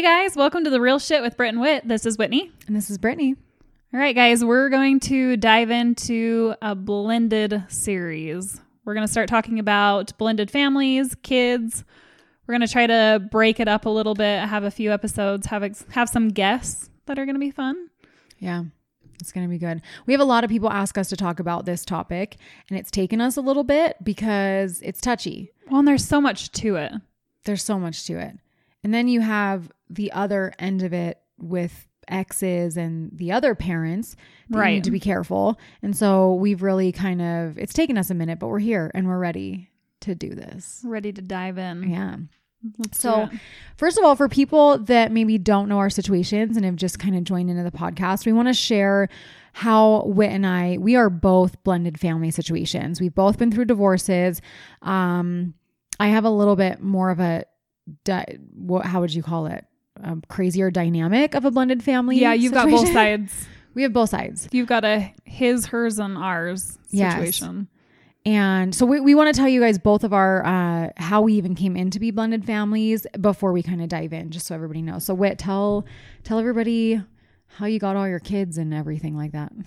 Hey guys, welcome to the Real Shit with Britt and Wit. This is Whitney. And this is Brittany. All right, guys, we're going to dive into a blended series. We're going to start talking about blended families, kids. We're going to try to break it up a little bit, have a few episodes, have ex- have some guests that are going to be fun. Yeah, it's going to be good. We have a lot of people ask us to talk about this topic, and it's taken us a little bit because it's touchy. Well, and there's so much to it. There's so much to it. And then you have the other end of it with exes and the other parents Right. need to be careful. And so we've really kind of it's taken us a minute, but we're here and we're ready to do this. Ready to dive in. Yeah. Let's So, first of all, for people that maybe don't know our situations and have just kind of joined into the podcast, we want to share how Wit and I, we are both blended family situations. We've both been through divorces. Um, I have a little bit more of a, di- what, how would you call it? A crazier dynamic of a blended family. yeah, you've got both sides. We have both sides. You've got a his, hers, and ours Yes. situation. And so we, we want to tell you guys both of our uh, how we even came in to be blended families before we kind of dive in, just so everybody knows. So Wit, tell tell everybody how you got all your kids and everything like that.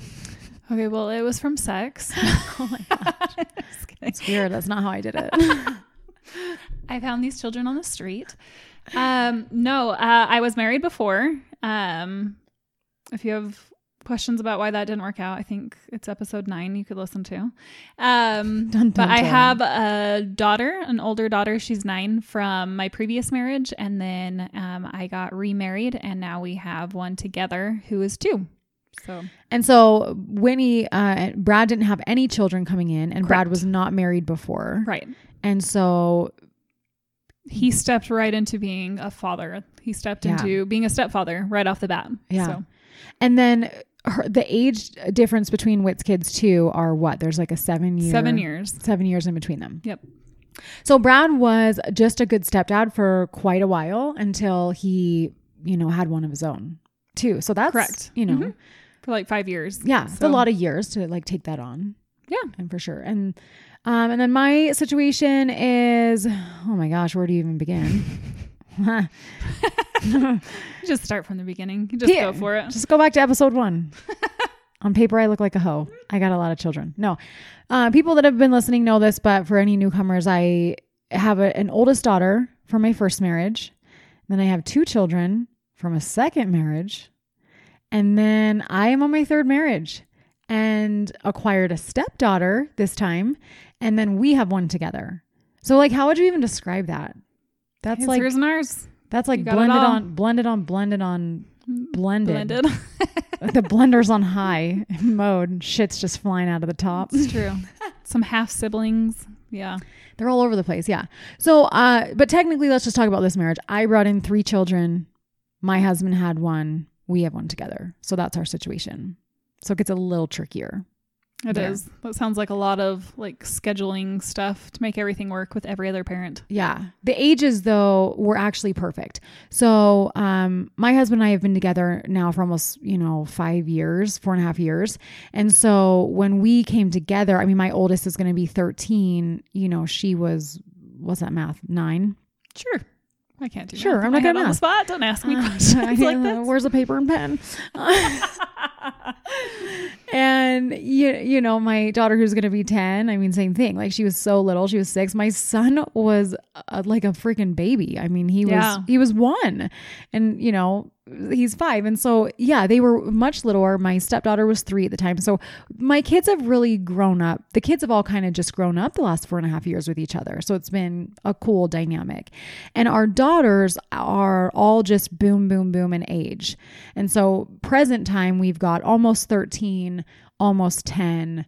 Okay, well, it was from sex. oh my gosh, it's weird. That's not how I did it. I found these children on the street. Um, no, uh, I was married before. Um, if you have questions about why that didn't work out, I think it's episode nine you could listen to. Um, Dun, dun, but I have a daughter, an older daughter. She's nine from my previous marriage. And then um, I got remarried, and now we have one together who is two. So, and so Winnie, uh, Brad didn't have any children coming in, and Brad was not married before, right. and so He stepped right into being a father. He stepped Yeah. into being a stepfather right off the bat. Yeah. So, and then her, the age difference between Wit's kids too are what? There's like a seven year seven years. seven years in between them. Yep. So Brad was just a good stepdad for quite a while until he, you know, had one of his own too. So that's Correct. You know, Mhm. For like five years. yeah, it's a lot of years to like take that on. Yeah. and for sure. And um, and then my situation is, oh my gosh, where do you even begin? Just start from the beginning. Just Yeah. go for it. Just go back to episode one. On paper, I look like a hoe. I got a lot of children. No, uh, people that have been listening know this, but for any newcomers, I have a, an oldest daughter from my first marriage. Then I have two children from a second marriage. And then I am on my third marriage and acquired a stepdaughter this time. And then we have one together. So, like, how would you even describe that? That's His, like and ours. that's like You got it blended on blended on blended on blended. Blended. the blender's on high mode. Shit's just flying out of the top. it's true. Some half siblings. Yeah. They're all over the place. Yeah. So, uh, but technically, let's just talk about this marriage. I brought in three children. My husband had one. We have one together. So that's our situation. So it gets a little trickier. It is. There. That sounds like a lot of like scheduling stuff to make everything work with every other parent. Yeah. The ages though were actually perfect. So um my husband and I have been together now for almost, you know, five years, four and a half years. And so when we came together, I mean my oldest is gonna be 13, you know, she was what's that math? Nine? Sure. I can't do Sure, math. I'm not I good at on the spot. Don't ask me Uh, questions like uh, this. Where's the paper and pen? and you, you know, my daughter who's going to be 10, I mean, same thing. Like she was so little, she was six. My son was uh, like a freaking baby. I mean, he was, he was one and you know, he's five. And so, yeah, they were much littler. My stepdaughter was three at the time. So my kids have really grown up. The kids have all kind of just grown up the last four and a half years with each other. So it's been a cool dynamic. And our daughters are all just boom, boom, boom in age. And so present time, we've got almost 13, almost 10,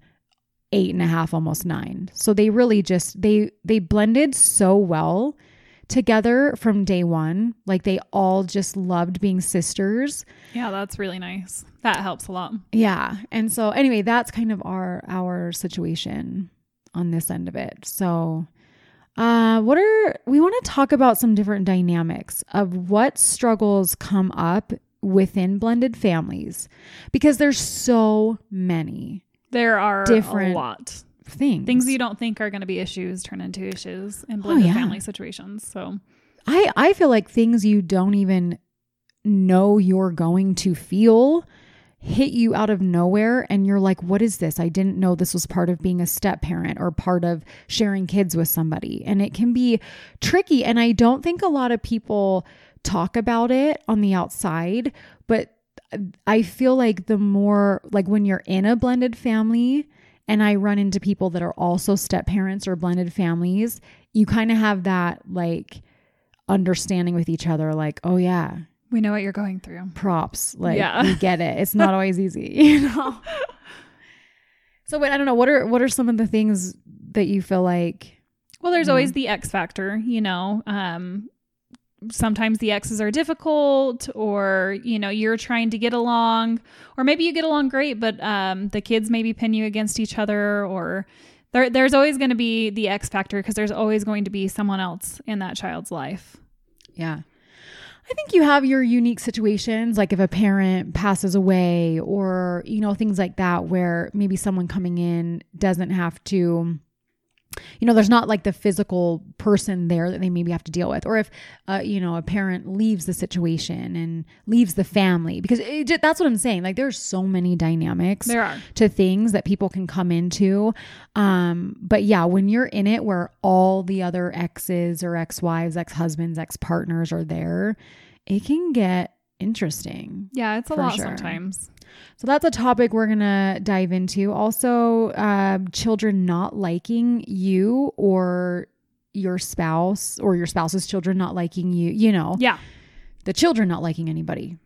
eight and a half, almost nine. So they really just, they, they blended so well together from day one. Like they all just loved being sisters. Yeah, that's really nice. That helps a lot. Yeah. And so anyway, that's kind of our our situation on this end of it. So uh what are we want to talk about some different dynamics of what struggles come up within blended families because there's so many There are Different a lot. Things. Things you don't think are going to be issues turn into issues in blended Oh, yeah. family situations. So I I feel like things you don't even know you're going to feel hit you out of nowhere and you're like what is this i didn't know this was part of being a step parent or part of sharing kids with somebody and it can be tricky and i don't think a lot of people talk about it on the outside but i feel like the more like when you're in a blended family and i run into people that are also step parents or blended families you kind of have that like understanding with each other like oh yeah We know what you're going through. props. Like Yeah. we get it. It's not always easy, you know. so wait, I don't know. What are what are some of the things that you feel like Well, there's Yeah. always the X factor, you know. Um, sometimes the X's are difficult, or you know, you're trying to get along, or maybe you get along great, but um, the kids maybe pin you against each other, or there, there's always going to be the X factor because there's always going to be someone else in that child's life. Yeah. I think you have your unique situations, like if a parent passes away or, you know, things like that, where maybe someone coming in doesn't have to, you know, there's not like the physical person there that they maybe have to deal with. Or if, uh, you know, a parent leaves the situation and leaves the family, because it, that's what I'm saying. Like there's so many dynamics There are. to things that people can come into. Um, but yeah, when you're in it where all the other exes or ex-wives, ex-husbands, ex-partners are there, it can get interesting. Yeah, it's a lot sure. sometimes. So that's a topic we're gonna dive into. Also, uh, children not liking you or your spouse or your spouse's children not liking you. You know, Yeah. the children not liking anybody.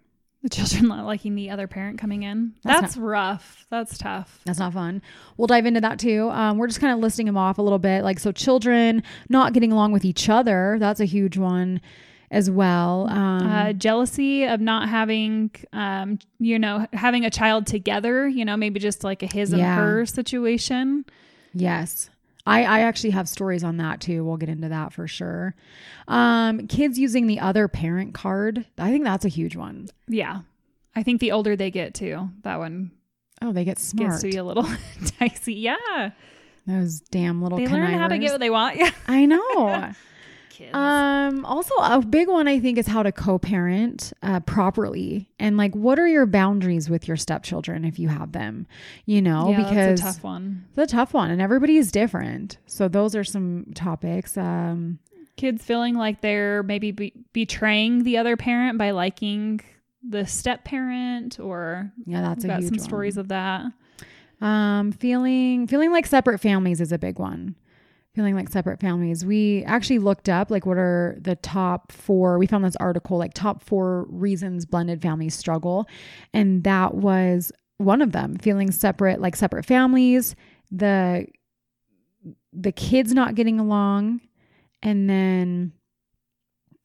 The children not liking the other parent coming in. That's That's, rough. That's tough. That's not fun. We'll dive into that too. Um, we're just kind of listing them off a little bit. Like, so children not getting along with each other. That's a huge one as well. Um, uh, jealousy of not having, um, you know, having a child together, you know, maybe just like a his Yeah. and her situation. yes. I, I actually have stories on that too. We'll get into that for sure. Um, kids using the other parent card. I think that's a huge one. Yeah. I think the older they get too, that one Oh, they get smart. gets to be a little dicey. Yeah. Those damn little They learn how to get what they want. Yeah. I know. Kids. Um, also a big one I think is how to co-parent uh, properly and like what are your boundaries with your stepchildren if you have them, you know, yeah, because that's a tough one. it's a tough one and everybody is different. So those are some topics. Um, Kids feeling like they're maybe be- betraying the other parent by liking the step parent or yeah, that's a got some one. stories of that. Um, feeling feeling like separate families is a big one. Feeling like separate families. We actually looked up like what are the top four. We found this article like top four reasons blended families struggle, and that was one of them. Feeling separate, like separate families. The the kids not getting along, and then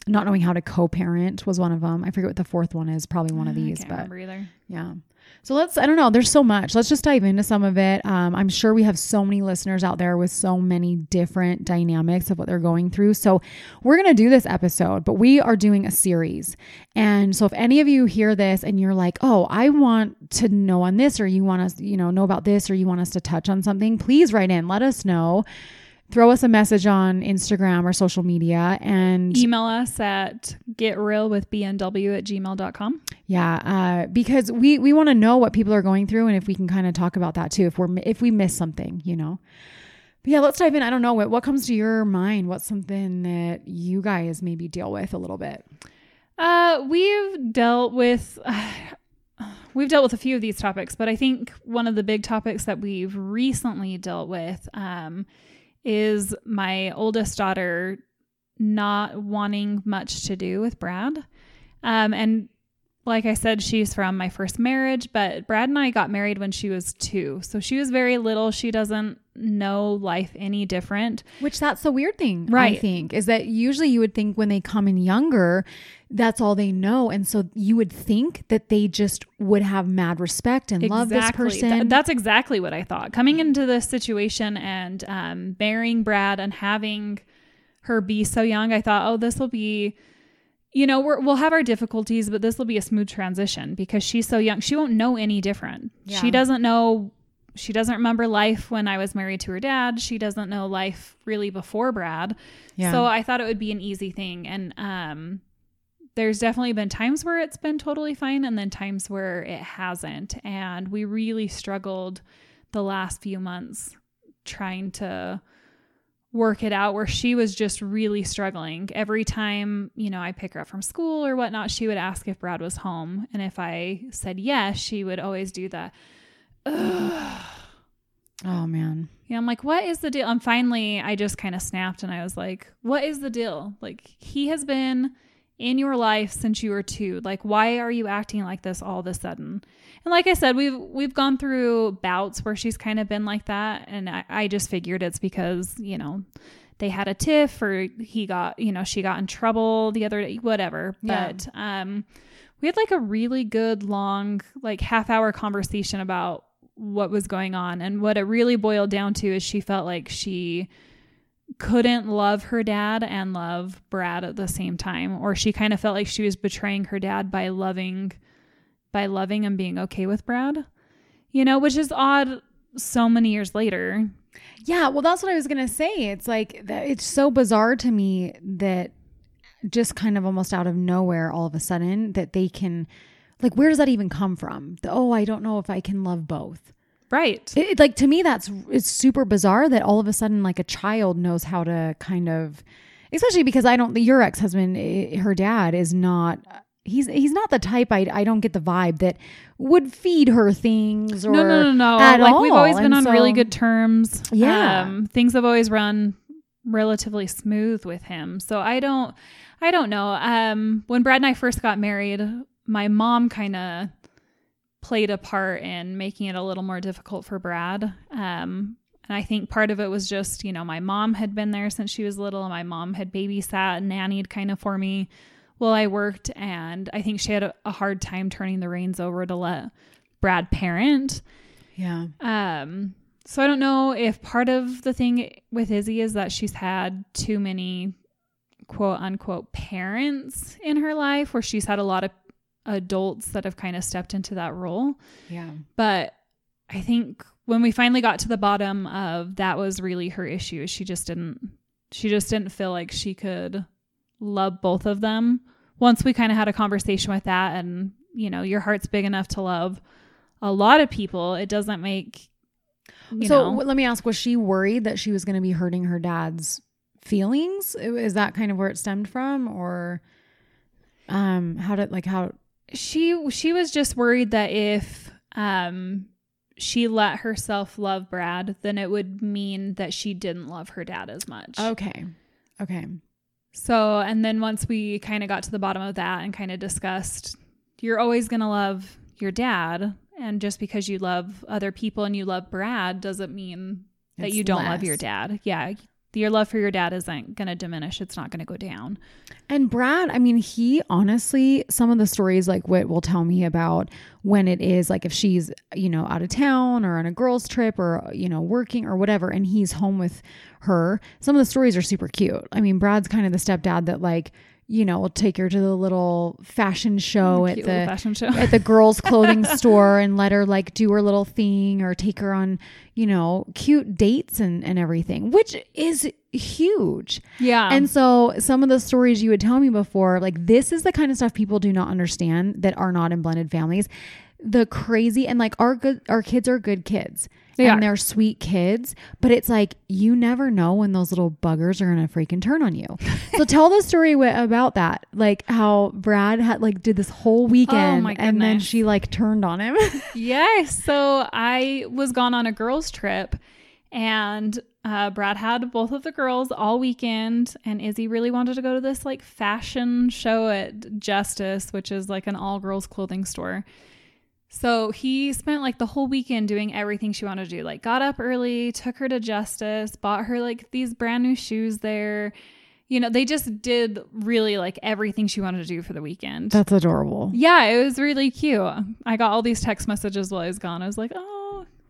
not knowing how to co-parent was one of them. I forget what the fourth one is. Probably one of mm, I these, can't but remember either. yeah. So let's, I don't know, there's so much. Let's just dive into some of it. Um, I'm sure we have so many listeners out there with so many different dynamics of what they're going through. So we're going to do this episode, but we are doing a series. And so if any of you hear this and you're like, oh, I want to know on this, or you want us, you know, know about this, or you want us to touch on something, please write in. Let us know. Throw us a message on Instagram or social media and Email us at getrealwithbnw at gmail.com. Yeah, uh, because we we want to know what people are going through, and if we can kind of talk about that too, if we're if we miss something, you know. But yeah, let's dive in. I don't know what what comes to your mind. What's something that you guys maybe deal with a little bit? Uh, we've dealt with we've dealt with a few of these topics, but I think one of the big topics that we've recently dealt with um, is my oldest daughter not wanting much to do with Brad. Um, and like I said, she's from my first marriage, but Brad and I got married when she was two. So she was very little. She doesn't know life any different. Which that's the weird thing, right. I think, is that usually you would think when they come in younger, that's all they know, and so you would think that they just would have mad respect and love this person. Th- that's exactly what I thought. Coming into this situation and um, marrying Brad and having her be so young, I thought, oh, this will be, you know, we're, we'll have our difficulties, but this will be a smooth transition because she's so young. She won't know any different. Yeah. She doesn't know. She doesn't remember life when I was married to her dad. She doesn't know life really before Brad. yeah. So I thought it would be an easy thing. And um, there's definitely been times where it's been totally fine and then times where it hasn't. And we really struggled the last few months trying to work it out where she was just really struggling. Every time, you know, I pick her up from school or whatnot, she would ask if Brad was home. And if I said yes, she would always do that. Ugh. Oh man. Yeah, I'm like, what is the deal? And finally, I just kind of snapped and I was like, what is the deal? Like, he has been in your life since you were two. Like, why are you acting like this all of a sudden? And like I said, we've we've gone through bouts where she's kind of been like that, and I, I just figured it's because you know they had a tiff or he got you know she got in trouble the other day, whatever. Yeah. But um, we had like a really good long like half hour conversation about what was going on and what it really boiled down to is she felt like she couldn't love her dad and love Brad at the same time or she kind of felt like she was betraying her dad by loving by loving and being okay with Brad. You know, which is odd so many years later. Yeah, well, that's what I was gonna say. It's like that. It's so bizarre to me that just kind of almost out of nowhere, all of a sudden, that they can, like, where does that even come from? The, oh, I don't know if I can love both. Right. It, it- like to me, that's it's super bizarre that all of a sudden, like, a child knows how to kind of, especially because I don't. Your ex husband, eh, her dad, is not. He's he's not the type. I I don't get the vibe that would feed her things or no, no, no, no. at like we've always been And on really good terms. Yeah. Um, things have always run relatively smooth with him. So I don't I don't know. Um when Brad and I first got married, my mom kind of played a part in making it a little more difficult for Brad. Um and I think part of it was just, you know, my mom had been there since she was little and my mom had babysat and nannied kind of for me while I worked and I think she had a, a hard time turning the reins over to let Brad parent. Yeah. Um, so I don't know if part of the thing with Izzy is that she's had too many quote unquote parents in her life where she's had a lot of adults that have kind of stepped into that role. Yeah. But I think when we finally got to the bottom of that was really her issue. She just didn't she just didn't feel like she could love both of them. Once we kind of had a conversation with that and you know, your heart's big enough to love a lot of people, it doesn't make so know, let me ask: Was she worried that she was going to be hurting her dad's feelings? Is that kind of where it stemmed from, or um, how did like how? she she was just worried that if um she let herself love Brad, then it would mean that she didn't love her dad as much. Okay, okay, So, and then once we kind of got to the bottom of that and kind of discussed, you're always going to love your dad. And just because you love other people and you love Brad doesn't mean that It's you don't love your dad. Yeah. Your love for your dad isn't going to diminish. It's not going to go down. And Brad, I mean, he honestly, some of the stories like what will tell me about when it is like if she's, you know, out of town or on a girls' trip or, you know, working or whatever, and he's home with her. Some of the stories are super cute. I mean, Brad's kind of the stepdad that, like, you know, we'll take her to the little fashion show mm, at Cute little the fashion show. at the girls' clothing store and let her like do her little thing or take her on, you know, cute dates and, and everything, which is huge. yeah. And so some of the stories you would tell me before, like this is the kind of stuff people do not understand that are not in blended families. The crazy and like our good our kids are good kids. They and are. they're sweet kids, but it's like you never know when those little buggers are gonna freaking turn on you. so tell the story about that, like how Brad had like did this whole weekend, Oh and then she like turned on him. Yes. So I was gone on a girls' trip, and uh, Brad had both of the girls all weekend, and Izzy really wanted to go to this like fashion show at Justice, which is like an all girls clothing store. So he spent like the whole weekend doing everything she wanted to do. Like got up early, took her to Justice, bought her like these brand new shoes there. You know, they just did really like everything she wanted to do for the weekend. That's adorable. Yeah, it was really cute. I got all these text messages while I was gone. I was like, oh,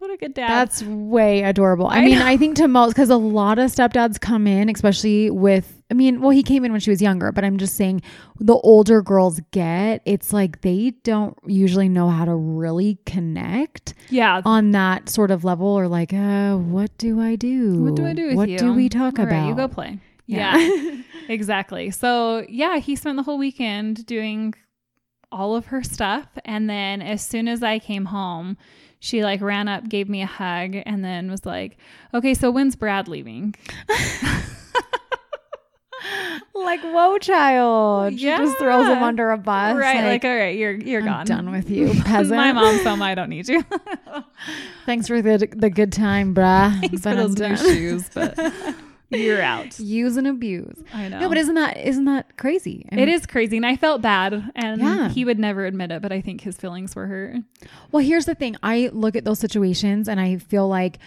what a good dad. That's way adorable. I, I mean, know. I think to most because a lot of stepdads come in, especially with. I mean, well, he came in when she was younger, but I'm just saying the older girls get. It's like they don't usually know how to really connect yeah. on that sort of level, or like, uh, what do I do? What do I do with what you? do we talk All right, about? you go play. Yeah. Yeah. exactly. So, yeah, he spent the whole weekend doing all of her stuff. And then as soon as I came home, she like ran up, gave me a hug, and then was like, okay, so when's Brad leaving? like, whoa, child. She just throws him under a bus. right. Like, all right, you're, you're I'm gone. done with you, peasant. My mom's home. I don't need you. Thanks for the the good time, bruh. Thanks but for I'm those new done. shoes, but you're out. Use and abuse. I know. No, but isn't that isn't that crazy? I mean, is crazy. And I felt bad. And Yeah. he would never admit it, but I think his feelings were hurt. Well, here's the thing. I look at those situations and I feel like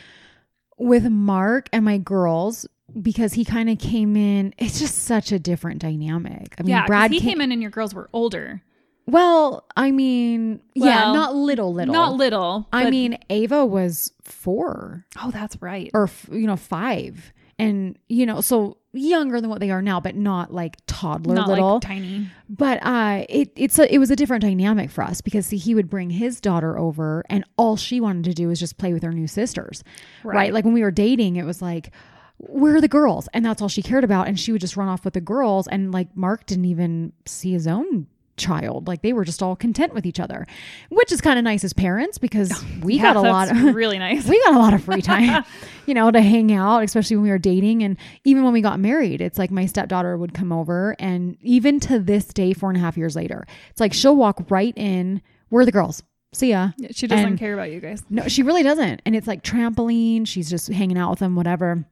with Mark and my girls, because he kind of came in, it's just such a different dynamic. I mean, yeah. Brad he came, came in and your girls were older. Well, I mean, yeah, not little, little. Not little. I mean, Ava was four oh, that's right. or, you know, five. And, you know, so younger than what they are now, but not like toddler Not little. like tiny. But uh, it it's a, it was a different dynamic for us because see, he would bring his daughter over, and all she wanted to do was just play with her new sisters, right? Right. Like when we were dating, it was like, where are the girls? And that's all she cared about, and she would just run off with the girls, and like Mark didn't even see his own child like they were just all content with each other which is kind of nice as parents because we Yeah, got a lot of really nice. we got a lot of free time, you know, to hang out, especially when we were dating. And even when we got married, it's like my stepdaughter would come over. And even to this day, four and a half years later, it's like she'll walk right in. We're the girls? See ya. She doesn't And- care about you guys. No, she really doesn't. And it's like trampoline. She's just hanging out with them, whatever.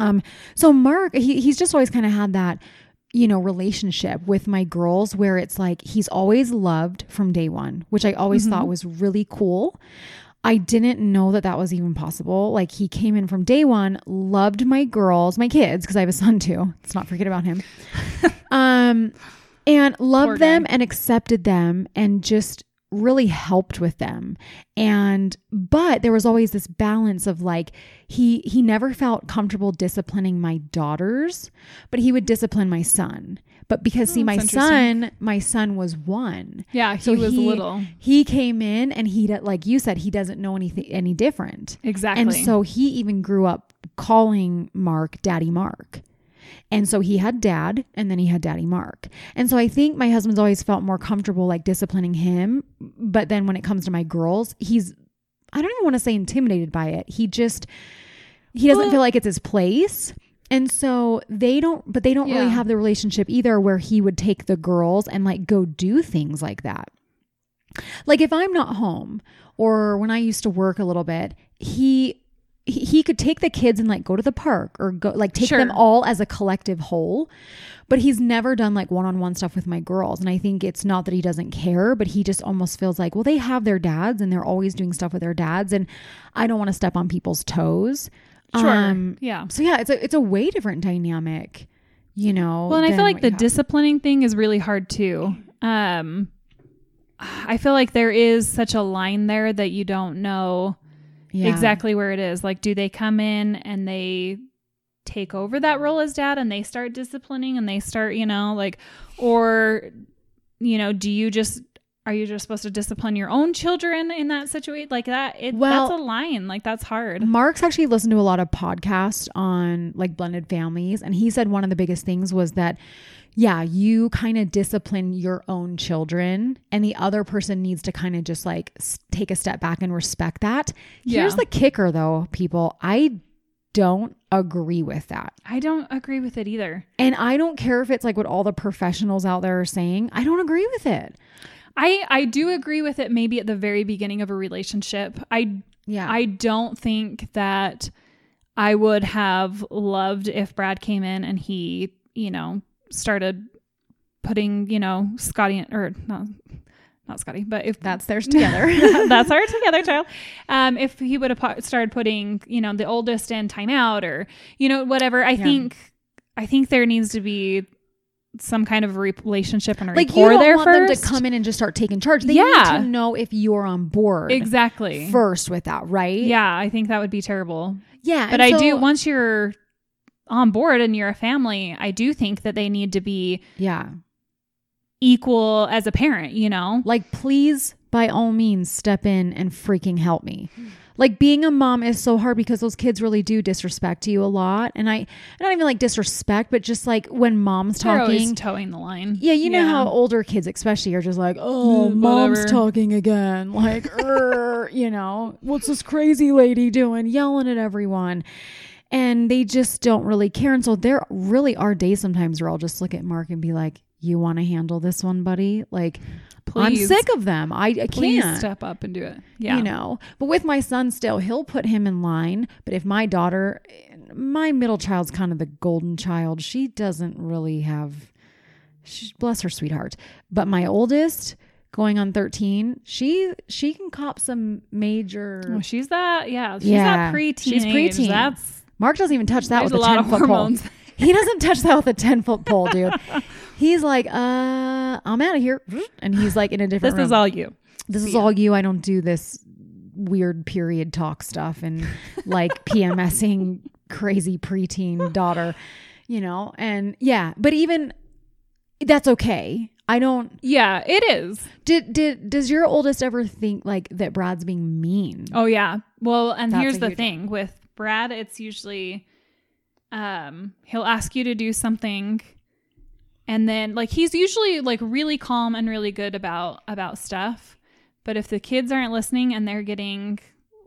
Um, so Mark, he, he's just always kind of had that, you know, relationship with my girls where it's like he's always loved from day one, which I always Mhm. thought was really cool. I didn't know that that was even possible. Like he came in from day one, loved my girls, my kids, because I have a son too. Let's not forget about him. um, and loved Poor them guy. and accepted them and just really helped with them. And but there was always this balance of like he he never felt comfortable disciplining my daughters, but he would discipline my son. But because see Oh, my son, my son was one. Yeah, he So was he- little. He came in and he like you said he doesn't know anything any different. Exactly. And so he even grew up calling Mark Daddy Mark. And so he had dad and then he had Daddy Mark. And so I think my husband's always felt more comfortable like disciplining him. But then when it comes to my girls, he's, I don't even want to say intimidated by it. He just, he doesn't Well- feel like it's his place. And so they don't, but they don't really have the relationship either where he would take the girls and like go do things like that. Like if I'm not home or when I used to work a little bit, he he could take the kids and like go to the park or go like take them all as a collective whole. But he's never done like one-on-one stuff with my girls. And I think it's not that he doesn't care, but he just almost feels like, well, they have their dads and they're always doing stuff with their dads and I don't want to step on people's toes. sure. Um, yeah. so yeah, it's a it's a way different dynamic, you know. Well, and I feel like the you have. disciplining thing is really hard too. Um, I feel like there is such a line there that you don't know Yeah. exactly where it is. Like, do they come in and they take over that role as dad and they start disciplining and they start, you know, like, or, you know, do you just, are you just supposed to discipline your own children in that situation? Like that, it, Well- that's a line. Like, that's hard. Mark's actually listened to a lot of podcasts on like blended families, and he said one of the biggest things was that, yeah, you kind of discipline your own children, and the other person needs to kind of just like take a step back and respect that. Here's the kicker, though, people. I don't agree with that. I don't agree with it either. And I don't care if it's like what all the professionals out there are saying. I don't agree with it. I, I do agree with it maybe at the very beginning of a relationship. I Yeah. I don't think that I would have loved if Brad came in and he, you know, started putting, you know, Scotty or not not Scotty, but if That's theirs together. that's our together child. Um, if he would have pu- started putting, you know, the oldest in timeout or, you know, whatever, I Yeah. think, I think there needs to be some kind of relationship and a like you rapport don't there want first. them to come in and just start taking charge. They Yeah. need to know if you're on board exactly. first with that, right? yeah, I think that would be terrible. Yeah. but I so- do once you're on board and you're a family, I do think that they need to be Yeah. equal as a parent, you know? Like, please, by all means, step in and freaking help me. Like being a mom is so hard because those kids really do disrespect you a lot. And I, I don't even like disrespect, but just like when mom's They're talking. towing the line. Yeah, you know how older kids, especially, are just like, "Oh, Mm, mom's whatever." talking again." Like, "Err," you know, what's this crazy lady doing, yelling at everyone? And they just don't really care. And so there really are days sometimes where I'll just look at Mark and be like, "You want to handle this one, buddy?" Like, I'm sick of them. I, I Please can't. step up and do it. Yeah. You know, but with my son still, he'll put him in line. But if my daughter, my middle child's kind of the golden child, she doesn't really have, she, bless her sweetheart. But my oldest, going on 13, she she can cop some major. Oh, she's that. Yeah. She's Yeah, that pre she's preteen. That's Mark doesn't even touch that there's with a a, lot 10 of foot pole. He doesn't touch that with a 10 foot pole, dude. He's like, uh, I'm out of here. And he's like in a different this room is all you. this is Yeah. all you. I don't do this weird period talk stuff and like PMSing crazy preteen daughter, you know? And yeah, but even that's okay. I don't Yeah, it is. did did does your oldest ever think like that Brad's being mean? Oh yeah. Well, and That's here's the thing with Brad, it's usually um he'll ask you to do something and then like he's usually like really calm and really good about about stuff. But if the kids aren't listening and they're getting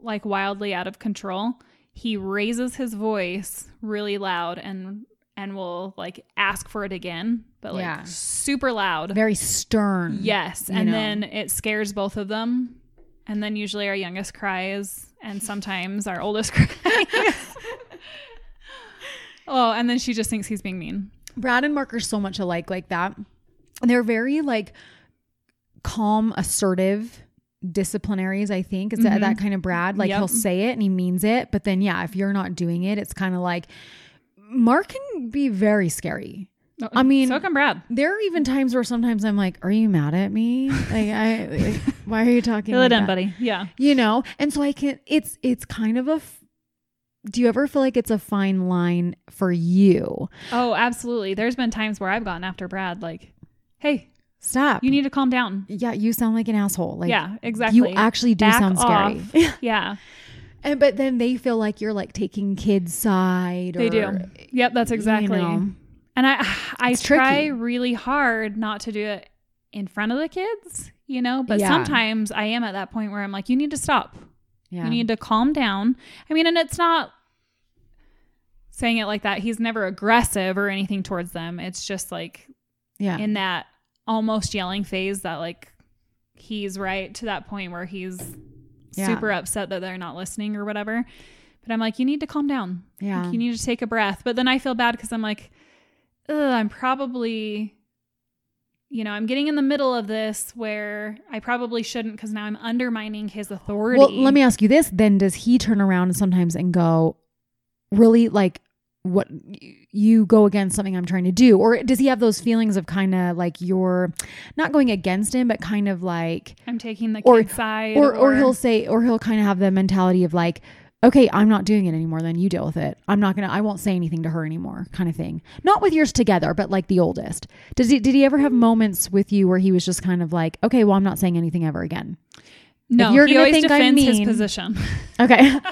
like wildly out of control, he raises his voice really loud and and will like ask for it again, but like Yeah. super loud. Very stern. Yes, and know. then it scares both of them, and then usually our youngest cries, and sometimes our oldest cries. oh, and then she just thinks he's being mean. Brad and Mark are so much alike like that. They're very like calm, assertive disciplinaries, I think. Is that, Mhm. that kind of Brad? Like Yep. he'll say it and he means it. But then, yeah, if you're not doing it, it's kind of like Mark can be very scary. Oh, I mean- so can Brad. There are even times where sometimes I'm like, "Are you mad at me? Like, I, like, why are you talking?" Fill like it in, buddy. Yeah. You know, and so I can. It's it's kind of a. f- Do you ever feel like it's a fine line for you? Oh, absolutely. There's been times where I've gotten after Brad, like, "Hey, Stop. you need to calm down." yeah, you sound like an asshole. Like, yeah, exactly. You actually do Back sound scary. off. yeah, and but then they feel like you're like taking kids' side. they or, do. Yep, that's exactly. You know, And I I It's try tricky. really hard not to do it in front of the kids, you know, but Yeah. sometimes I am at that point where I'm like, you need to stop. yeah. You need to calm down. I mean, and it's not saying it like that. He's never aggressive or anything towards them. It's just like yeah. in that almost yelling phase that like he's right to that point where he's Yeah. super upset that they're not listening or whatever. But I'm like, you need to calm down. yeah. Like, you need to take a breath. But then I feel bad because I'm like, Ugh, I'm probably, you know, I'm getting in the middle of this where I probably shouldn't because now I'm undermining his authority. Well, let me ask you this then does he turn around sometimes and go really like what you go against something I'm trying to do or does he have those feelings of kind of like you're not going against him but kind of like I'm taking the or- kid side. or or he'll say or he'll kind of have the mentality of like okay I'm not doing it anymore then you deal with it I'm not to I won't say anything to her anymore kind of thing not with yours together but like the oldest does he did he ever have moments with you where he was just kind of like okay well I'm not saying anything ever again no, you're he gonna always think I'm defends his position. okay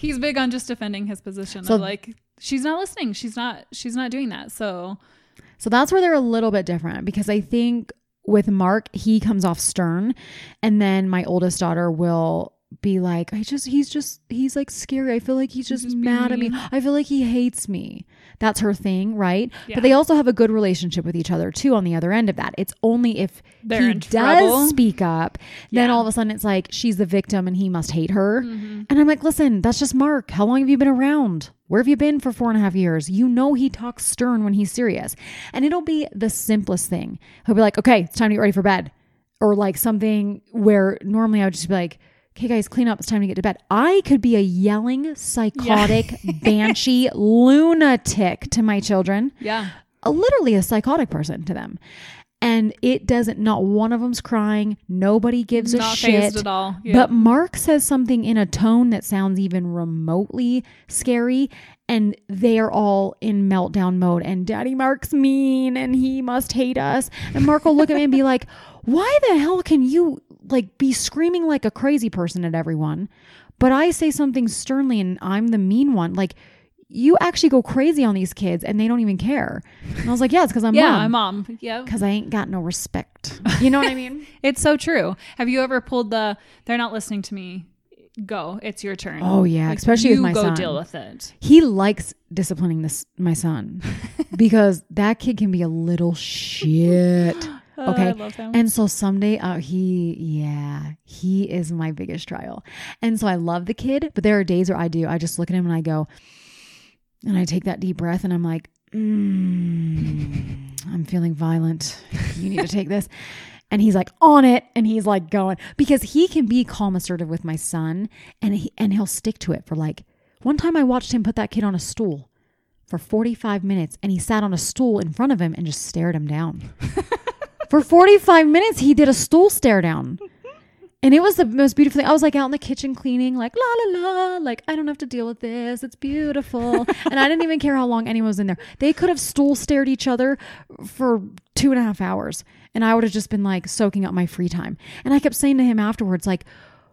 He's big on just defending his position. So- of like, she's not listening. She's not. She's not doing that. So So that's where they're a little bit different because I think with Mark, he comes off stern. And then my oldest daughter will be like, I just, he's just, he's like scary. I feel like he's just, just being mad at me. I feel like he hates me. That's her thing, right? Yeah. But they also have a good relationship with each other too on the other end of that. It's only if They're he does trouble. speak up, then Yeah. all of a sudden it's like she's the victim and he must hate her. Mhm. And I'm like, listen, that's just Mark. How long have you been around? Where have you been for four and a half years? You know he talks stern when he's serious. And it'll be the simplest thing. He'll be like, okay, it's time to get ready for bed. Or like something where normally I would just be like, okay, guys, clean up. It's time to get to bed. I could be a yelling, psychotic, banshee lunatic to my children yeah, a, literally a psychotic person to them. And it doesn't, not one of them's crying. Nobody gives not a shit. at all. Yeah. But Mark says something in a tone that sounds even remotely scary, and they are all in meltdown mode. And Daddy Mark's mean, and he must hate us. And Mark will look at me and be like, "Why the hell can you like be screaming like a crazy person at everyone?" but I say something sternly and I'm the mean one. Like, you actually go crazy on these kids and they don't even care. And I was like, yeah, it's because I'm yeah, mom. mom. Yeah. Because I ain't got no respect. You know what I mean? It's so true. Have you ever pulled the they're not listening to me? Go. It's your turn. Oh, yeah, Like, especially with my go son. deal with it. He likes disciplining this my son because that kid can be a little shit. Oh, Okay. That. And so someday, uh, he, yeah, he is my biggest trial. And so I love the kid, but there are days where I do. I just look at him and I go, and I take that deep breath and I'm like, mm, I'm feeling violent. You need to take this. And he's like on it, and he's like going because he can be calm, assertive with my son, and he and he'll stick to it for like. One time, I watched him put that kid on a stool for 45 minutes, and he sat on a stool in front of him and just stared him down. For 45 minutes, he did a stool stare down. And it was the most beautiful thing. I was like out in the kitchen cleaning, like la la la, like I don't have to deal with this. It's beautiful. and I didn't even care how long anyone was in there. They could have stool stared each other for two and a half hours. And I would have just been like soaking up my free time. And I kept saying to him afterwards, like,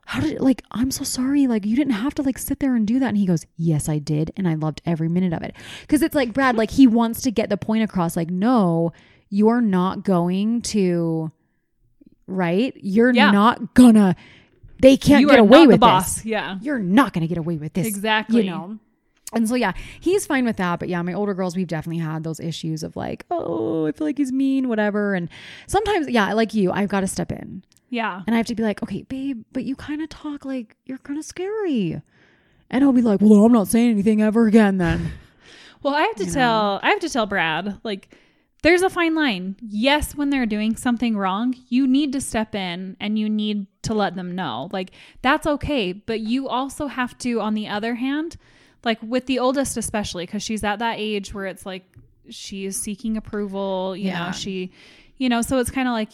how did like I'm so sorry. Like you didn't have to like sit there and do that. And he goes, Yes, I did. And I loved every minute of it. Cause it's like Brad, like he wants to get the point across, like, no, you're not going to right? You're Yeah. not gonna they can't you get away with this. Yeah. You're not gonna get away with this. Exactly. You know? And so yeah, he's fine with that. But yeah, my older girls, we've definitely had those issues of like, oh, I feel like he's mean, whatever. And sometimes, yeah, like you, I've got to step in. Yeah. And I have to be like, okay, babe, but you kind of talk like you're kind of scary. And he'll be like, well, I'm not saying anything ever again then. Well, I have to You know? tell I have to tell Brad like there's a fine line. Yes, when they're doing something wrong, you need to step in and you need to let them know. Like that's okay, but you also have to on the other hand, like with the oldest especially cuz she's at that age where it's like she is seeking approval, you Yeah. know, she you know, so it's kind of like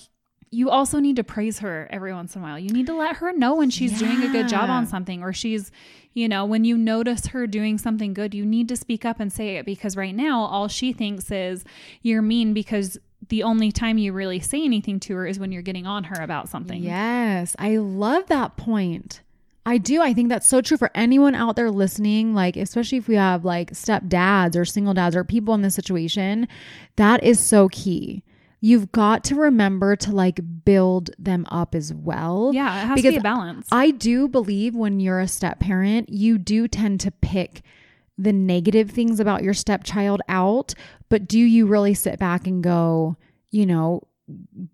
you also need to praise her every once in a while. You need to let her know when she's doing a good job on something or she's, you know, when you notice her doing something good, you need to speak up and say it because right now all she thinks is you're mean because the only time you really say anything to her is when you're getting on her about something. Yes, I love that point. I do. I think that's so true for anyone out there listening, like, especially if we have like stepdads or single dads or people in this situation. That is so key. You've got to remember to like build them up as well. Yeah, it has Because to be a balance. I do believe when you're a step parent, you do tend to pick the negative things about your stepchild out, but do you really sit back and go, you know,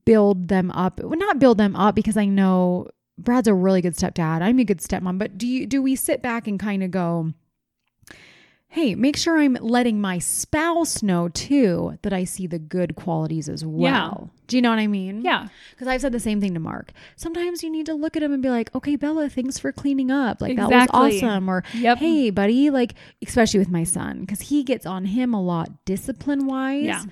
build them up? Well, not build them up because I know Brad's a really good stepdad. I'm a good stepmom, but do you do we sit back and kind of go, hey, make sure I'm letting my spouse know too that I see the good qualities as well. Do you know what I mean? yeah. Because I've said the same thing to Mark. Sometimes you need to look at him and be like, okay, Bella, thanks for cleaning up. Like, that was awesome. Or, Yep. hey, buddy, like, especially with my son, because he gets on him a lot discipline wise. Yeah.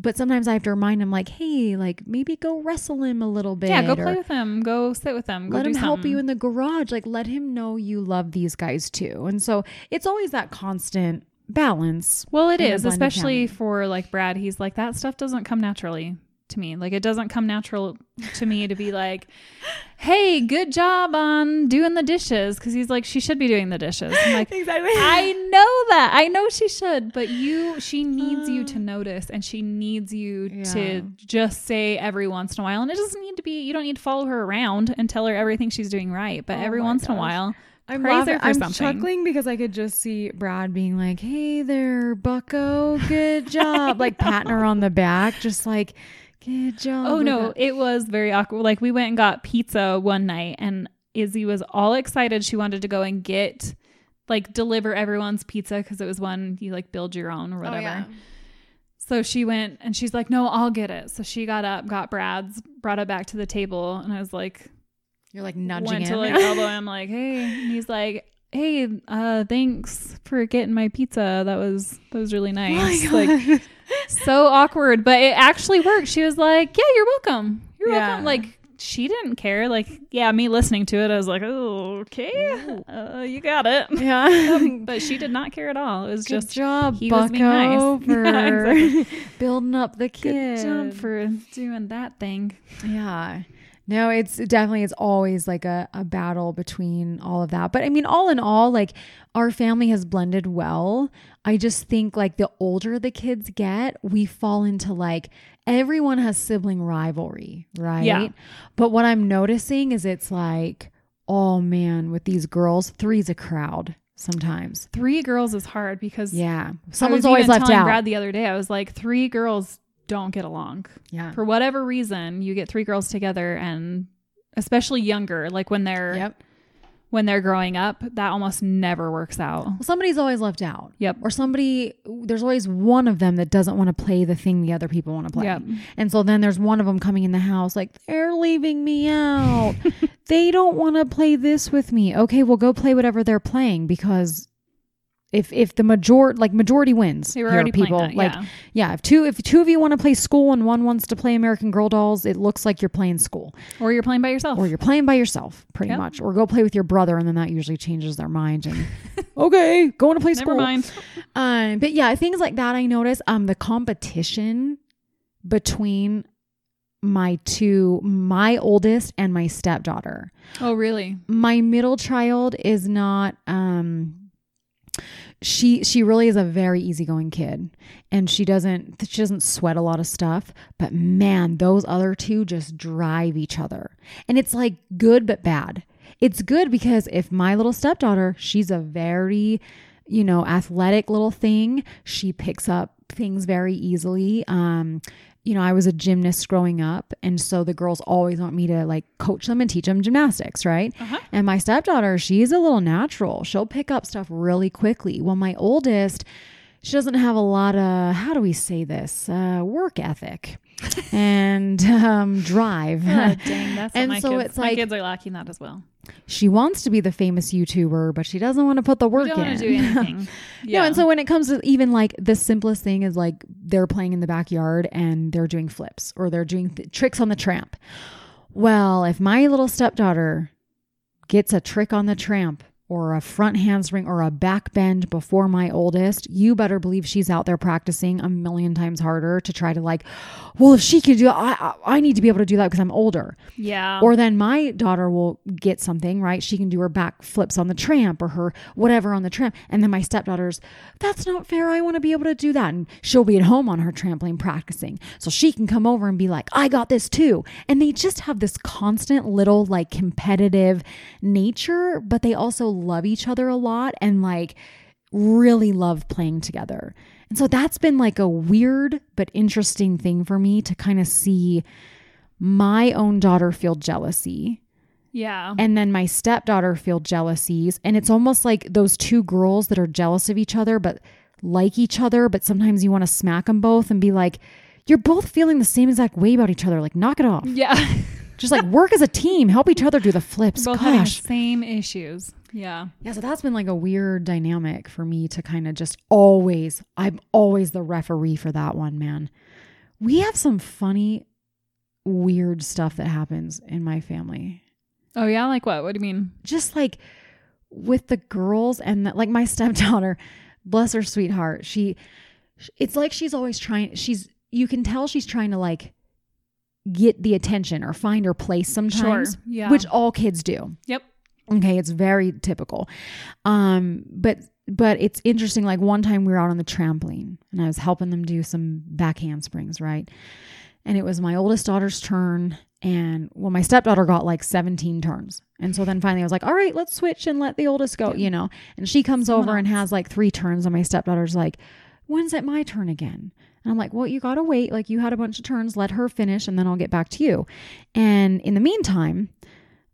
But sometimes I have to remind him, like, hey, like, maybe go wrestle him a little bit. Yeah, go play with him. Go sit with him. Go let him help you in the garage. Like, let him know you love these guys too. And so it's always that constant balance. Well, it is, especially family. for like Brad. He's like that stuff doesn't come naturally to me. Like it doesn't come natural to me to be like, "Hey, good job on doing the dishes," because he's like, "She should be doing the dishes." I'm like, Exactly. I know that. I know she should, but you, she needs you to uh. notice, and she needs you Yeah. to just say every once in a while. And it doesn't need to be. You don't need to follow her around and tell her everything she's doing right. But Oh every once in a while, I'm laughing. I'm something. chuckling because I could just see Brad being like, "Hey there, Bucko, good job!" like patting her on the back, just like, Oh no, it was very awkward. Like we went and got pizza one night and Izzy was all excited. She wanted to go and get like deliver everyone's pizza because it was one you like build your own or Oh, whatever. yeah. So she went and she's like, "No, I'll get it." So she got up, got Brad's, brought it back to the table, and I was like, You're like nudging went him. to like elbow him, like, "Hey," and he's like. Hey, uh, thanks for getting my pizza. That was that was really Oh nice. like so awkward, but it actually worked. She was like, "Yeah, you're welcome. You're Yeah. welcome." Like she didn't care. Like, yeah, me listening to it, I was like, "Oh, okay, uh, you got it." yeah. but she did not care at all. It was Good just job, he Bucko, was being nice. for Yeah, exactly. building up the good kid. job for doing that thing. Yeah. No, it's definitely it's always like a, a battle between all of that. But I mean, all in all, like our family has blended well. I just think like the older the kids get, we fall into like everyone has sibling rivalry, right? Yeah. But what I'm noticing is it's like, oh man, with these girls, three's a crowd sometimes. Three girls is hard because Yeah. Someone's always left telling out. Brad the other day, I was like, three girls don't get along. yeah. For whatever reason, you get three girls together and especially younger, like when they're Yep. when they're growing up, that almost never works out. Well, somebody's always left out. Yep. Or somebody, there's always one of them that doesn't want to play the thing the other people want to play. Yep. And so then there's one of them coming in the house like, they're leaving me out. they don't want to play this with me. Okay, well, go play whatever they're playing because if if the major like majority wins They were already people that, like yeah. yeah if two if two of you want to play school and one wants to play American Girl dolls it looks like you're playing school Or you're playing by yourself. or you're playing by yourself pretty Yep. much or go play with your brother and then that usually changes their mind and okay going to play Never school mind. um, but yeah, things like that I notice. Um, the competition between my two, my oldest and my stepdaughter. Oh, really? My middle child is not. Um, she she really is a very easygoing kid, and she doesn't she doesn't sweat a lot of stuff. But man, those other two just drive each other, and it's like good but bad. It's good because if my little stepdaughter, she's a very you know, athletic little thing. She picks up things very easily. Um, you know, I was a gymnast growing up, and so the girls always want me to like coach them and teach them gymnastics, right? Uh-huh. And my stepdaughter, she's a little natural. She'll pick up stuff really quickly. Well, my oldest, she doesn't have a lot of how do we say this uh, work ethic and um, drive. Oh, dang, And my so kids, it's my like- kids are lacking that as well. She wants to be the famous YouTuber, but she doesn't want to put the work in. want to do anything. No, and so when it comes to even like the simplest thing is like they're playing in the backyard and they're doing flips or they're doing th- tricks on the tramp. Well, if my little stepdaughter gets a trick on the tramp or a front handspring or a back bend before my oldest, you better believe she's out there practicing a million times harder to try to like, well, if she can do I, I need to be able to do that because I'm older. yeah. Or then my daughter will get something, right? She can do her back flips on the tramp or her whatever on the tramp. And then my stepdaughter's, that's not fair. I want to be able to do that. And she'll be at home on her trampoline practicing. So she can come over and be like, I got this too. And they just have this constant little like competitive nature, but they also love each other a lot and like really love playing together. And so that's been like a weird but interesting thing for me to kind of see my own daughter feel jealousy yeah. and then my stepdaughter feel jealousies and it's almost like those two girls that are jealous of each other but like each other but sometimes you want to smack them both and be like you're both feeling the same exact way about each other like knock it off yeah. just like work as a team help each other do the flips Both gosh same issues. Yeah. yeah so that's been like a weird dynamic for me to kind of just always i'm always the referee for that one man we have some funny weird stuff that happens in my family Oh yeah. Like what? What do you mean? just like with the girls and the, like my stepdaughter bless her sweetheart she it's like she's always trying she's you can tell she's trying to like get the attention or find her place sometimes Sure. Yeah. which all kids do Yep. Okay it's very typical. Um but but it's interesting like one time we were out on the trampoline and i was helping them do some back handsprings right? And it was my oldest daughter's turn and well my stepdaughter got like 17 turns. And so then finally i was like all right let's switch and let the oldest go you know? And she comes Someone over and has like three turns and my stepdaughter's like when's it my turn again? And i'm like well you gotta wait. Like you had a bunch of turns. Let her finish and then i'll get back to you. And in the meantime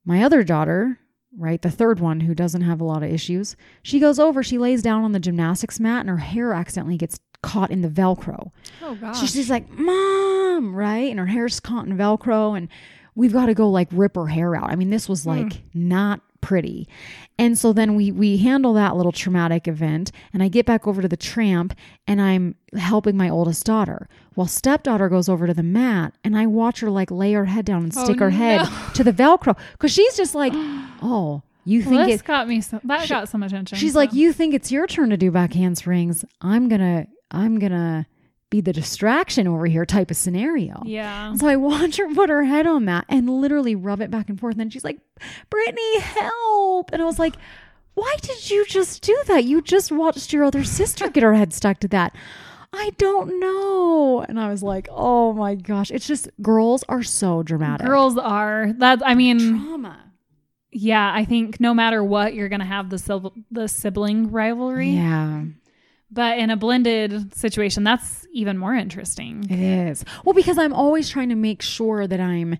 my other daughter right the third one who doesn't have a lot of issues she goes over she lays down on the gymnastics mat and her hair accidentally gets caught in the velcro Oh gosh. so she's like, Mom, right? And her hair's caught in Velcro, and we've got to go like rip her hair out. I mean, this was hmm. like not pretty. And so then we we handle that little traumatic event, and I get back over to the tramp, and I'm helping my oldest daughter. While stepdaughter goes over to the mat, and I watch her like lay her head down and Oh, stick her oh, head to the Velcro because she's just like, oh, you think well, it, this got me. So, that got some attention. She's so. like, you think it's your turn to do back handsprings? I'm gonna, I'm gonna be the distraction over here type of scenario. Yeah. So I watch her put her head on that and literally rub it back and forth. And then she's like, Brittany, help. And I was like, why did you just do that? You just watched your other sister get her head stuck to that. I don't know. And I was like, oh my gosh. It's just girls are so dramatic. Girls are that. I mean, trauma. yeah. I think no matter what, you're gonna have the sil- the sibling rivalry. Yeah, But in a blended situation, that's even more interesting. it is. Well, because I'm always trying to make sure that I'm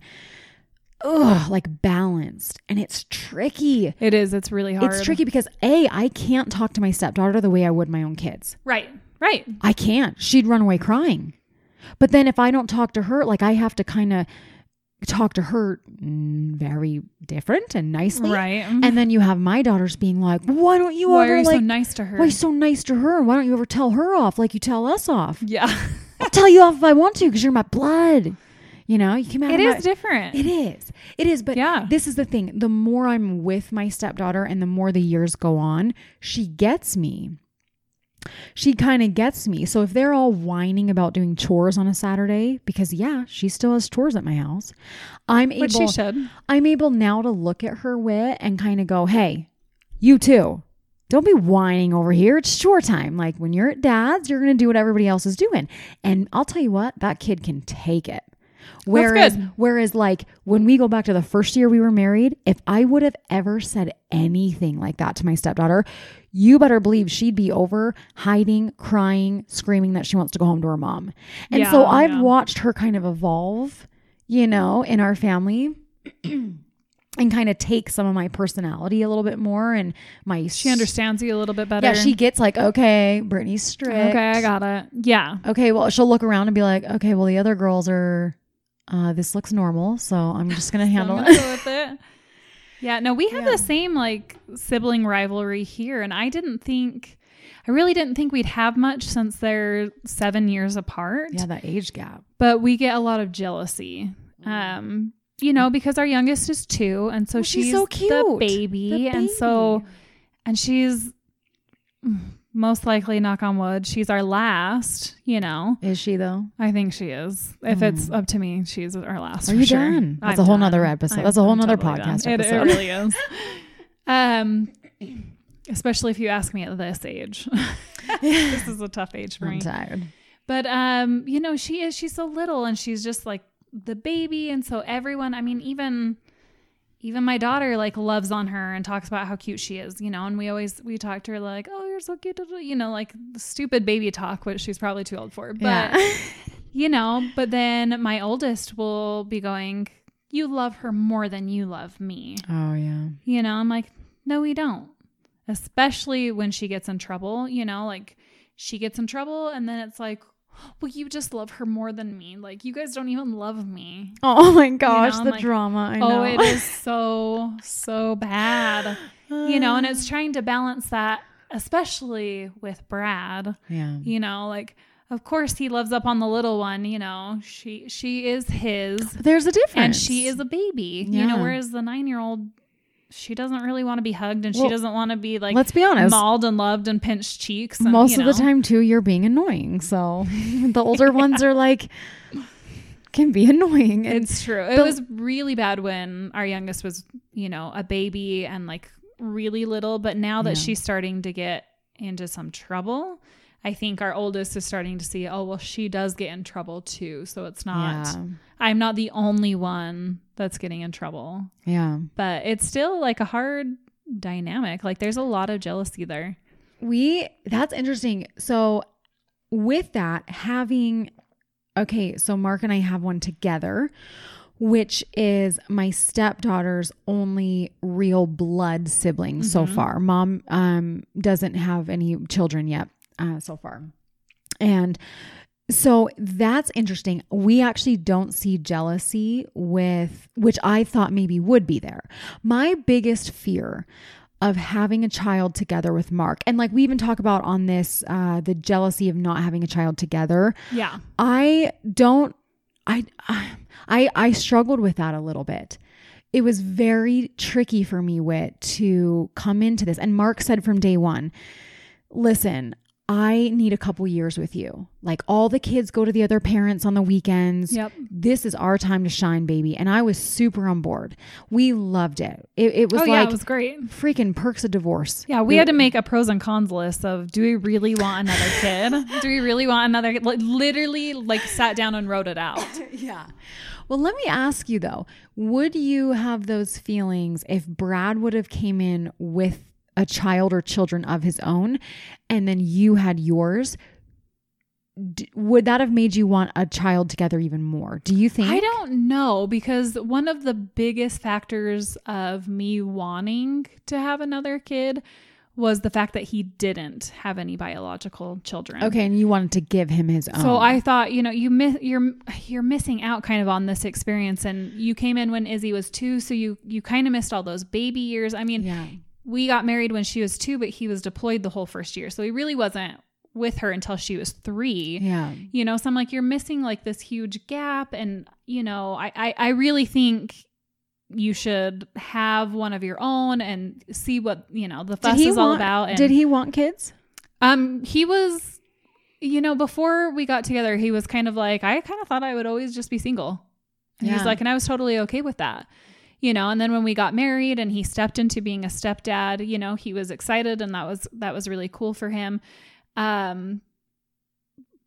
ugh, like balanced. And it's tricky. It is. It's really hard. It's tricky because A, I can't talk to my stepdaughter the way I would my own kids. Right. Right. I can't. She'd run away crying. But then if I don't talk to her, like I have to kind of talk to her very different and nicely. Right. And mm-hmm. then you have my daughters being like, "Why don't you Why ever are you like so nice to her? why are you so nice to her? Why don't you ever tell her off like you tell us off? yeah. I'll tell you off if I want to because you're my blood. You know, you came out it is my- different. it is. It is. But Yeah. this is the thing. The more I'm with my stepdaughter and the more the years go on, she gets me. She kind of gets me. So if they're all whining about doing chores on a Saturday, because yeah, she still has chores at my house, I'm able she should. I'm able now to look at her wit and kind of go, hey, you too. Don't be whining over here. It's chore time. Like when you're at dad's, you're going to do what everybody else is doing. And I'll tell you what, that kid can take it. Whereas, good. whereas, like when we go back to the first year we were married, if I would have ever said anything like that to my stepdaughter, you better believe she'd be over hiding, crying, screaming that she wants to go home to her mom. And so I've yeah. watched her kind of evolve, you know, in our family and kind of take some of my personality a little bit more and my She understands you a little bit better. Yeah, she gets like, okay, Brittany's strict. Okay, I got it. Yeah. Okay, well, she'll look around and be like, okay, well, the other girls are, uh, this looks normal, so I'm just gonna So handle gonna it. with it. Yeah, no, we have Yeah. the same like sibling rivalry here, and I didn't think, I really didn't think we'd have much since they're seven years apart. yeah, that age gap. but we get a lot of jealousy. Um, you know, because our youngest is two, and so Well, she's she's, so the cute. baby, The and so and she's mm, most likely, knock on wood, she's our last. You know, Is she though? I think she is. If it's up to me, she's our last. Are you sure. done? That's I'm a whole done. nother episode. I'm- That's a whole I'm nother totally podcast It, it episode. really is. Um, especially if you ask me at this age. this is a tough age for I'm me. tired. But um, you know, she is she's so little and she's just like the baby and so everyone, I mean, even even my daughter like loves on her and talks about how cute she is, you know, and we always we talk to her like, "Oh, you're so cute." You know, like stupid baby talk, which she's probably too old for. But Yeah. you know, but then my oldest will be going, "You love her more than you love me." oh yeah. You know, I'm like, no, we don't. Especially when she gets in trouble, you know, like she gets in trouble and then it's like, well, you just love her more than me. Like, you guys don't even love me. Oh my gosh, I'm the like, drama. I oh, know. Oh, it is so, so bad. You know, and it's trying to balance that, especially with Brad. Yeah. You know, like, of course he loves up on the little one, you know. She she is his There's a difference. and she is a baby you know whereas the nine year old she doesn't really want to be hugged and she doesn't want to be like Let's be honest. mauled and loved and pinched cheeks and, Most you of the time too, you're being annoying. So the older ones are like can be annoying. And it's true it But- was really bad when our youngest was you know a baby and like really little but now that Yeah. she's starting to get into some trouble i think our oldest is starting to see oh well she does get in trouble too so it's not yeah. i'm not the only one that's getting in trouble Yeah. but it's still like a hard dynamic. Like there's a lot of jealousy there. We that's interesting. So with that, having okay, so Mark and I have one together, which is my stepdaughter's only real blood sibling so far. Mom um doesn't have any children yet uh, so far. And so that's interesting. We actually don't see jealousy with, which I thought maybe would be there. My biggest fear of having a child together with Mark, and like we even talk about on this, uh, the jealousy of not having a child together. Yeah. I don't, I, I, I struggled with that a little bit. It was very tricky for me, Wit, to come into this. And Mark said from day one, listen, I need a couple years with you. Like all the kids go to the other parents on the weekends. Yep. This is our time to shine, baby. And I was super on board. We loved it. It, it was oh like yeah, it was great. freaking perks of divorce. Yeah, we It- had to make a pros and cons list of do we really want another kid? do we really want another? Like, literally, like sat down and wrote it out. Yeah. Well, let me ask you though, would you have those feelings if Brad would have came in with a child or children of his own and then you had yours? D- would that have made you want a child together even more? Do you think? I don't know because one of the biggest factors of me wanting to have another kid was the fact that he didn't have any biological children. Okay, and you wanted to give him his own. So I thought, you know, you miss you're you're missing out kind of on this experience and you came in when Izzy was 2, so you you kind of missed all those baby years. I mean, yeah. We got married when she was 2, but he was deployed the whole first year. So he really wasn't with her until she was 3 Yeah. you know so i'm like you're missing like this huge gap and you know i i, I really think you should have one of your own and see what you know the fuss is all about and Did he want kids? um he was you know before we got together he was kind of like i kind of thought i would always just be single and Yeah. he's like and i was totally okay with that you know and then when we got married and he stepped into being a stepdad you know he was excited and that was that was really cool for him. Um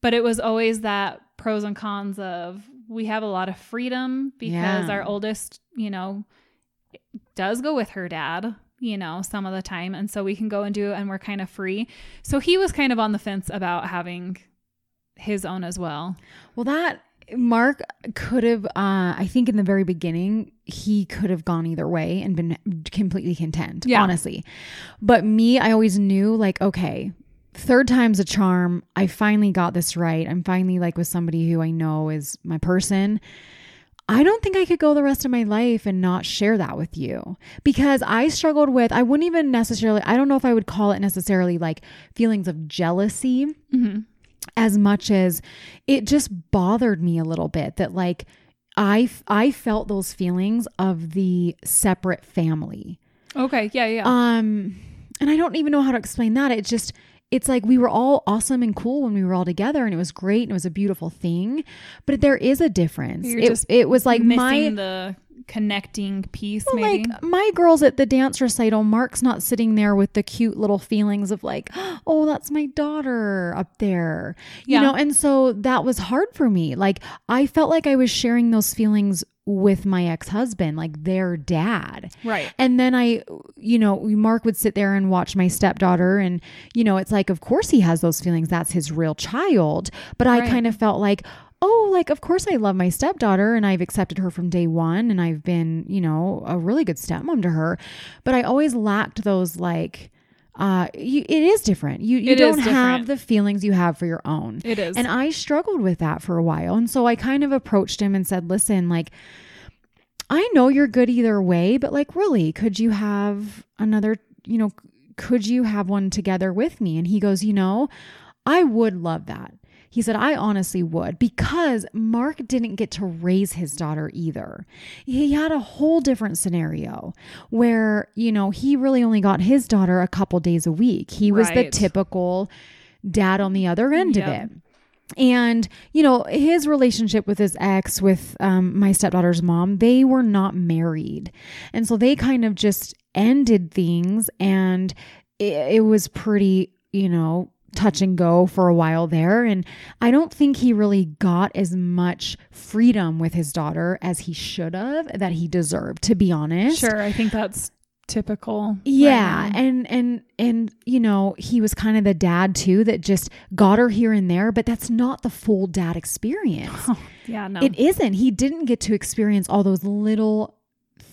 but it was always that pros and cons of we have a lot of freedom because Yeah. our oldest you know does go with her dad you know some of the time. And so we can go and do it and we're kind of free. So he was kind of on the fence about having his own as well. Well, that Mark could have, uh, I think in the very beginning, he could have gone either way and been completely content, Yeah. honestly. But me, I always knew, like, okay, third time's a charm. I finally got this right. I'm finally like with somebody who I know is my person. I don't think I could go the rest of my life and not share that with you because I struggled with, I wouldn't even necessarily, I don't know if I would call it necessarily like feelings of jealousy mm-hmm. As much as it just bothered me a little bit that like I I felt those feelings of the separate family. okay yeah yeah Um and I don't even know how to explain that. It just it's like we were all awesome and cool when we were all together and it was great and it was a beautiful thing, but there is a difference. It, it was like my the connecting piece well, maybe like my girls at the dance recital, Mark's not sitting there with the cute little feelings of like, oh, that's my daughter up there. You know, and so that was hard for me. Like I felt like I was sharing those feelings with my ex-husband, like their dad. right And then I, you know, Mark would sit there and watch my stepdaughter. And, you know, it's like, of course he has those feelings. That's his real child. But I kind of felt like, oh, like, of course I love my stepdaughter and I've accepted her from day one. And I've been, you know, a really good stepmom to her. But I always lacked those, like, uh, you, it is different. You you It don't have the feelings you have for your own. it is And I struggled with that for a while. And so I kind of approached him and said, listen, like, I know you're good either way, but like, really, could you have another, you know, could you have one together with me? And he goes, you know, I would love that. He said, I honestly would because Mark didn't get to raise his daughter either. He had a whole different scenario where, you know, he really only got his daughter a couple days a week. He was the typical dad on the other end Yep. of it. And, you know, his relationship with his ex, with um, my stepdaughter's mom, they were not married. And so they kind of just ended things. And it, it was pretty, you know, touch and go for a while there. And I don't think he really got as much freedom with his daughter as he should have, that he deserved, to be honest. sure i think that's typical Yeah, now. and and and you know, he was kind of the dad too that just got her here and there, but that's not the full dad experience. yeah no It isn't. He didn't get to experience all those little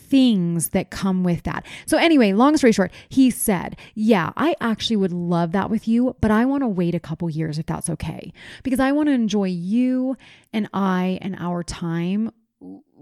things that come with that. So anyway, long story short, he said, "Yeah, I actually would love that with you, but I want to wait a couple years if that's okay. Because I want to enjoy you and I and our time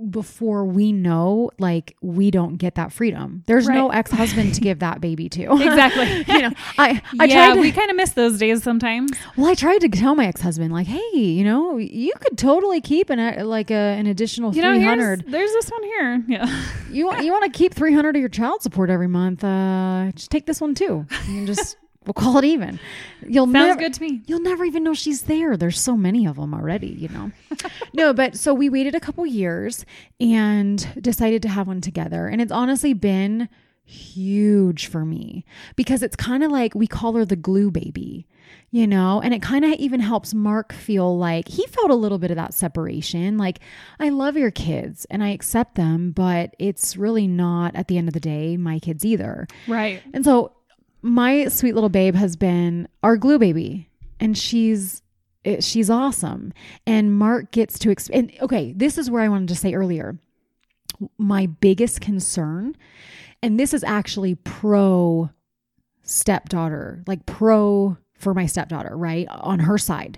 before we know like we don't get that freedom. There's no ex-husband to give that baby to. exactly. You know, I I yeah tried to, we kind of miss those days sometimes. Well, I tried to tell my ex-husband like, "Hey, you know, you could totally keep an uh, like a, an additional you know 300 there's this one here. Yeah. You want you want to keep 300 of your child support every month uh just take this one too. You can just We'll call it even. You'll Sounds never, good to me. You'll never even know she's there. There's so many of them already, you know. no, but so we waited a couple years and decided to have one together. And it's honestly been huge for me because it's kind of like we call her the glue baby, you know, and it kind of even helps Mark feel like he felt a little bit of that separation. Like, I love your kids and I accept them, but it's really not at the end of the day my kids either. Right. And so my sweet little babe has been our glue baby and she's it, she's awesome and mark gets to exp- and okay this is where i wanted to say earlier my biggest concern and this is actually pro stepdaughter like pro for my stepdaughter right on her side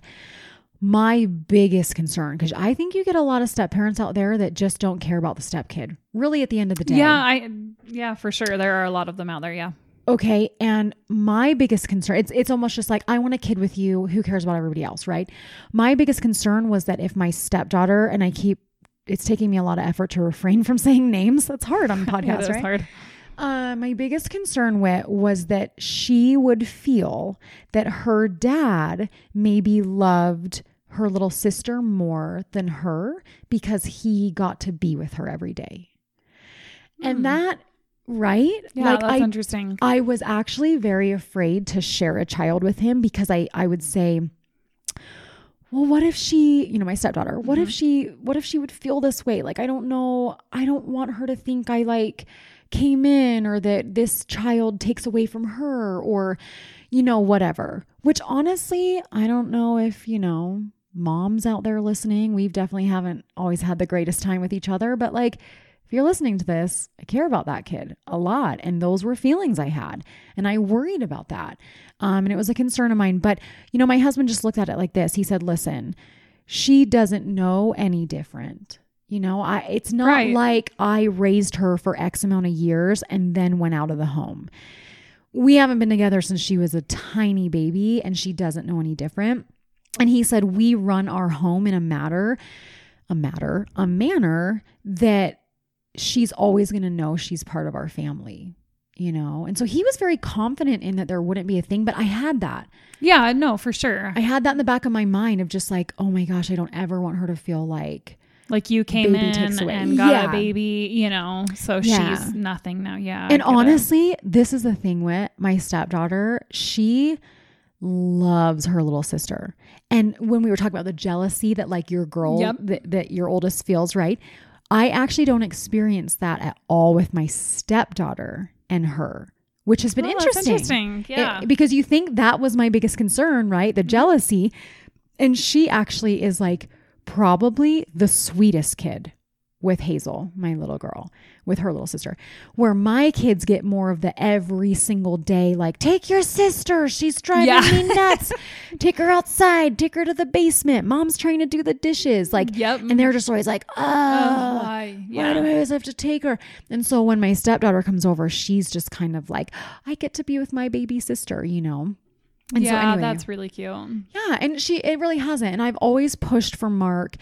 my biggest concern because i think you get a lot of step parents out there that just don't care about the step kid really at the end of the day Yeah, I yeah, for sure. There are a lot of them out there, yeah. Okay. And my biggest concern, it's it's almost just like I want a kid with you. Who cares about everybody else, right? My biggest concern was that if my stepdaughter, and I keep it's taking me a lot of effort to refrain from saying names. That's hard on a Yeah, podcast, that's right? hard. Uh, my biggest concern with was that she would feel that her dad maybe loved her little sister more than her because he got to be with her every day. Hmm. And that, right? Yeah, like that's I interesting. I was actually very afraid to share a child with him because I, I would say, well, what if she, you know, my stepdaughter, what if mm-hmm. she, what if she would feel this way? Like, I don't know. I don't want her to think I like came in or that this child takes away from her or, you know, whatever. Which honestly, I don't know if, you know, moms out there listening, we've definitely haven't always had the greatest time with each other, but like, if you're listening to this, I care about that kid a lot. And those were feelings I had. And I worried about that. Um, and it was a concern of mine. But, you know, my husband just looked at it like this. He said, listen, she doesn't know any different. You know, I it's not Right. like I raised her for X amount of years and then went out of the home. We haven't been together since she was a tiny baby and she doesn't know any different. And he said, We run our home in a matter, a matter, a manner that she's always going to know she's part of our family, you know? And so he was very confident in that there wouldn't be a thing, but I had that. Yeah, no, for sure. I had that in the back of my mind of just like, oh my gosh, I don't ever want her to feel like, Like you came Baby in and got Yeah. a baby, you know, so Yeah. she's nothing now. Yeah. And it. honestly, this is the thing with my stepdaughter. She loves her little sister. And when we were talking about the jealousy that like your girl, Yep. that, that your oldest feels, right? I actually don't experience that at all with my stepdaughter and her, which has been Oh, that's interesting. interesting. It- Yeah. because you think that was my biggest concern, right? The mm-hmm. jealousy. And she actually is like probably the sweetest kid with Hazel, my little girl, with her little sister. Where my kids get more of the every single day, like, take your sister. She's driving Yeah. me nuts. take her outside. Take her to the basement. Mom's trying to do the dishes. Like, yep. and they're just always like, oh, Oh, why? why do I always have to take her? And so when my stepdaughter comes over, she's just kind of like, I get to be with my baby sister, you know? And so yeah, anyway, that's really cute. yeah, and she it really hasn't. And I've always pushed for Mark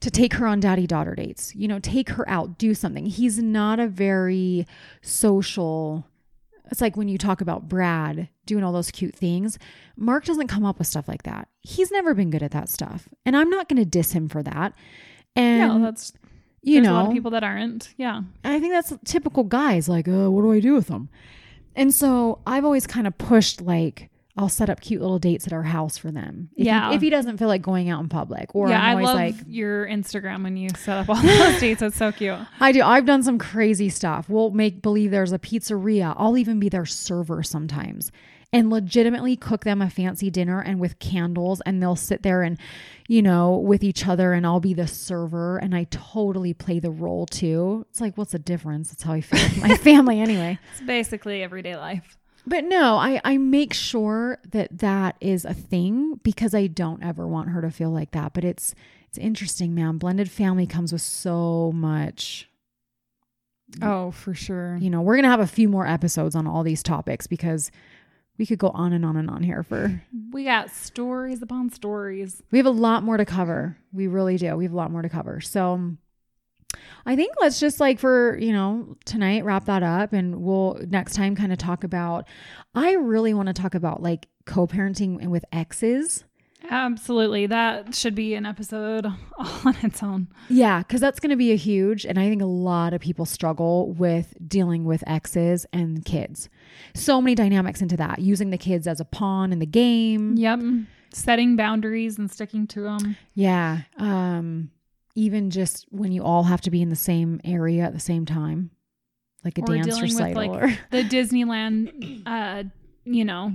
to take her on daddy daughter dates. You know, take her out, do something. He's not a very social it's like when you talk about Brad doing all those cute things. Mark doesn't come up with stuff like that. He's never been good at that stuff. And I'm not going to diss him for that. And no, that's you know, a lot of people that aren't. Yeah. I think that's typical guys. Like, uh, what do I do with them? And so I've always kind of pushed like I'll set up cute little dates at our house for them. If Yeah. He, if he doesn't feel like going out in public, or yeah, I love like, your Instagram when you set up all those dates. It's so cute. I do. I've done some crazy stuff. We'll make believe there's a pizzeria. I'll even be their server sometimes and legitimately cook them a fancy dinner and with candles and they'll sit there and you know with each other and I'll be the server and I totally play the role too. It's like what's the difference? That's how I feel my family anyway. It's basically everyday life. But no, I, I make sure that that is a thing because I don't ever want her to feel like that. But it's it's interesting, man. Blended family comes with so much. Oh, for sure. You know, we're gonna have a few more episodes on all these topics because we could go on and on and on here for. We got stories upon stories. We have a lot more to cover. We really do. We have a lot more to cover. So, I think let's just like for, you know, tonight wrap that up and we'll next time kind of talk about I really want to talk about like co-parenting with exes. Absolutely. That should be an episode all on its own. Yeah, cuz that's going to be a huge and I think a lot of people struggle with dealing with exes and kids. So many dynamics into that, using the kids as a pawn in the game. Yep. Setting boundaries and sticking to them. Yeah. Um even just when you all have to be in the same area at the same time. Like a Or dance dealing with, recital like, or The Disneyland, uh, you know,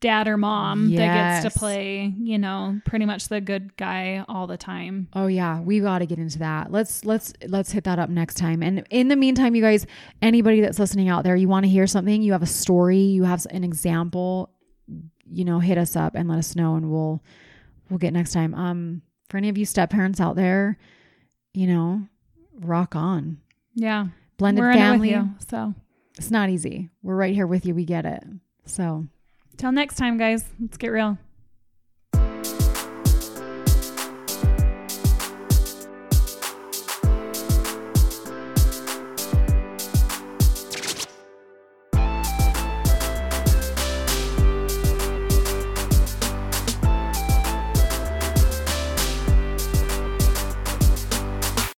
dad or mom that gets to play, you know, pretty much the good guy all the time. Oh yeah, we got to get into that. Let's let's let's hit that up next time. And in the meantime, you guys, anybody that's listening out there, you want to hear something, you have a story, you have an example, you know, hit us up and let us know and we'll we'll get next time. Um for any of you step parents out there, you know, rock on. Yeah. Blended We're family. in it with you. So It's not easy. We're right here with you. We get it. So till next time, guys, let's get real.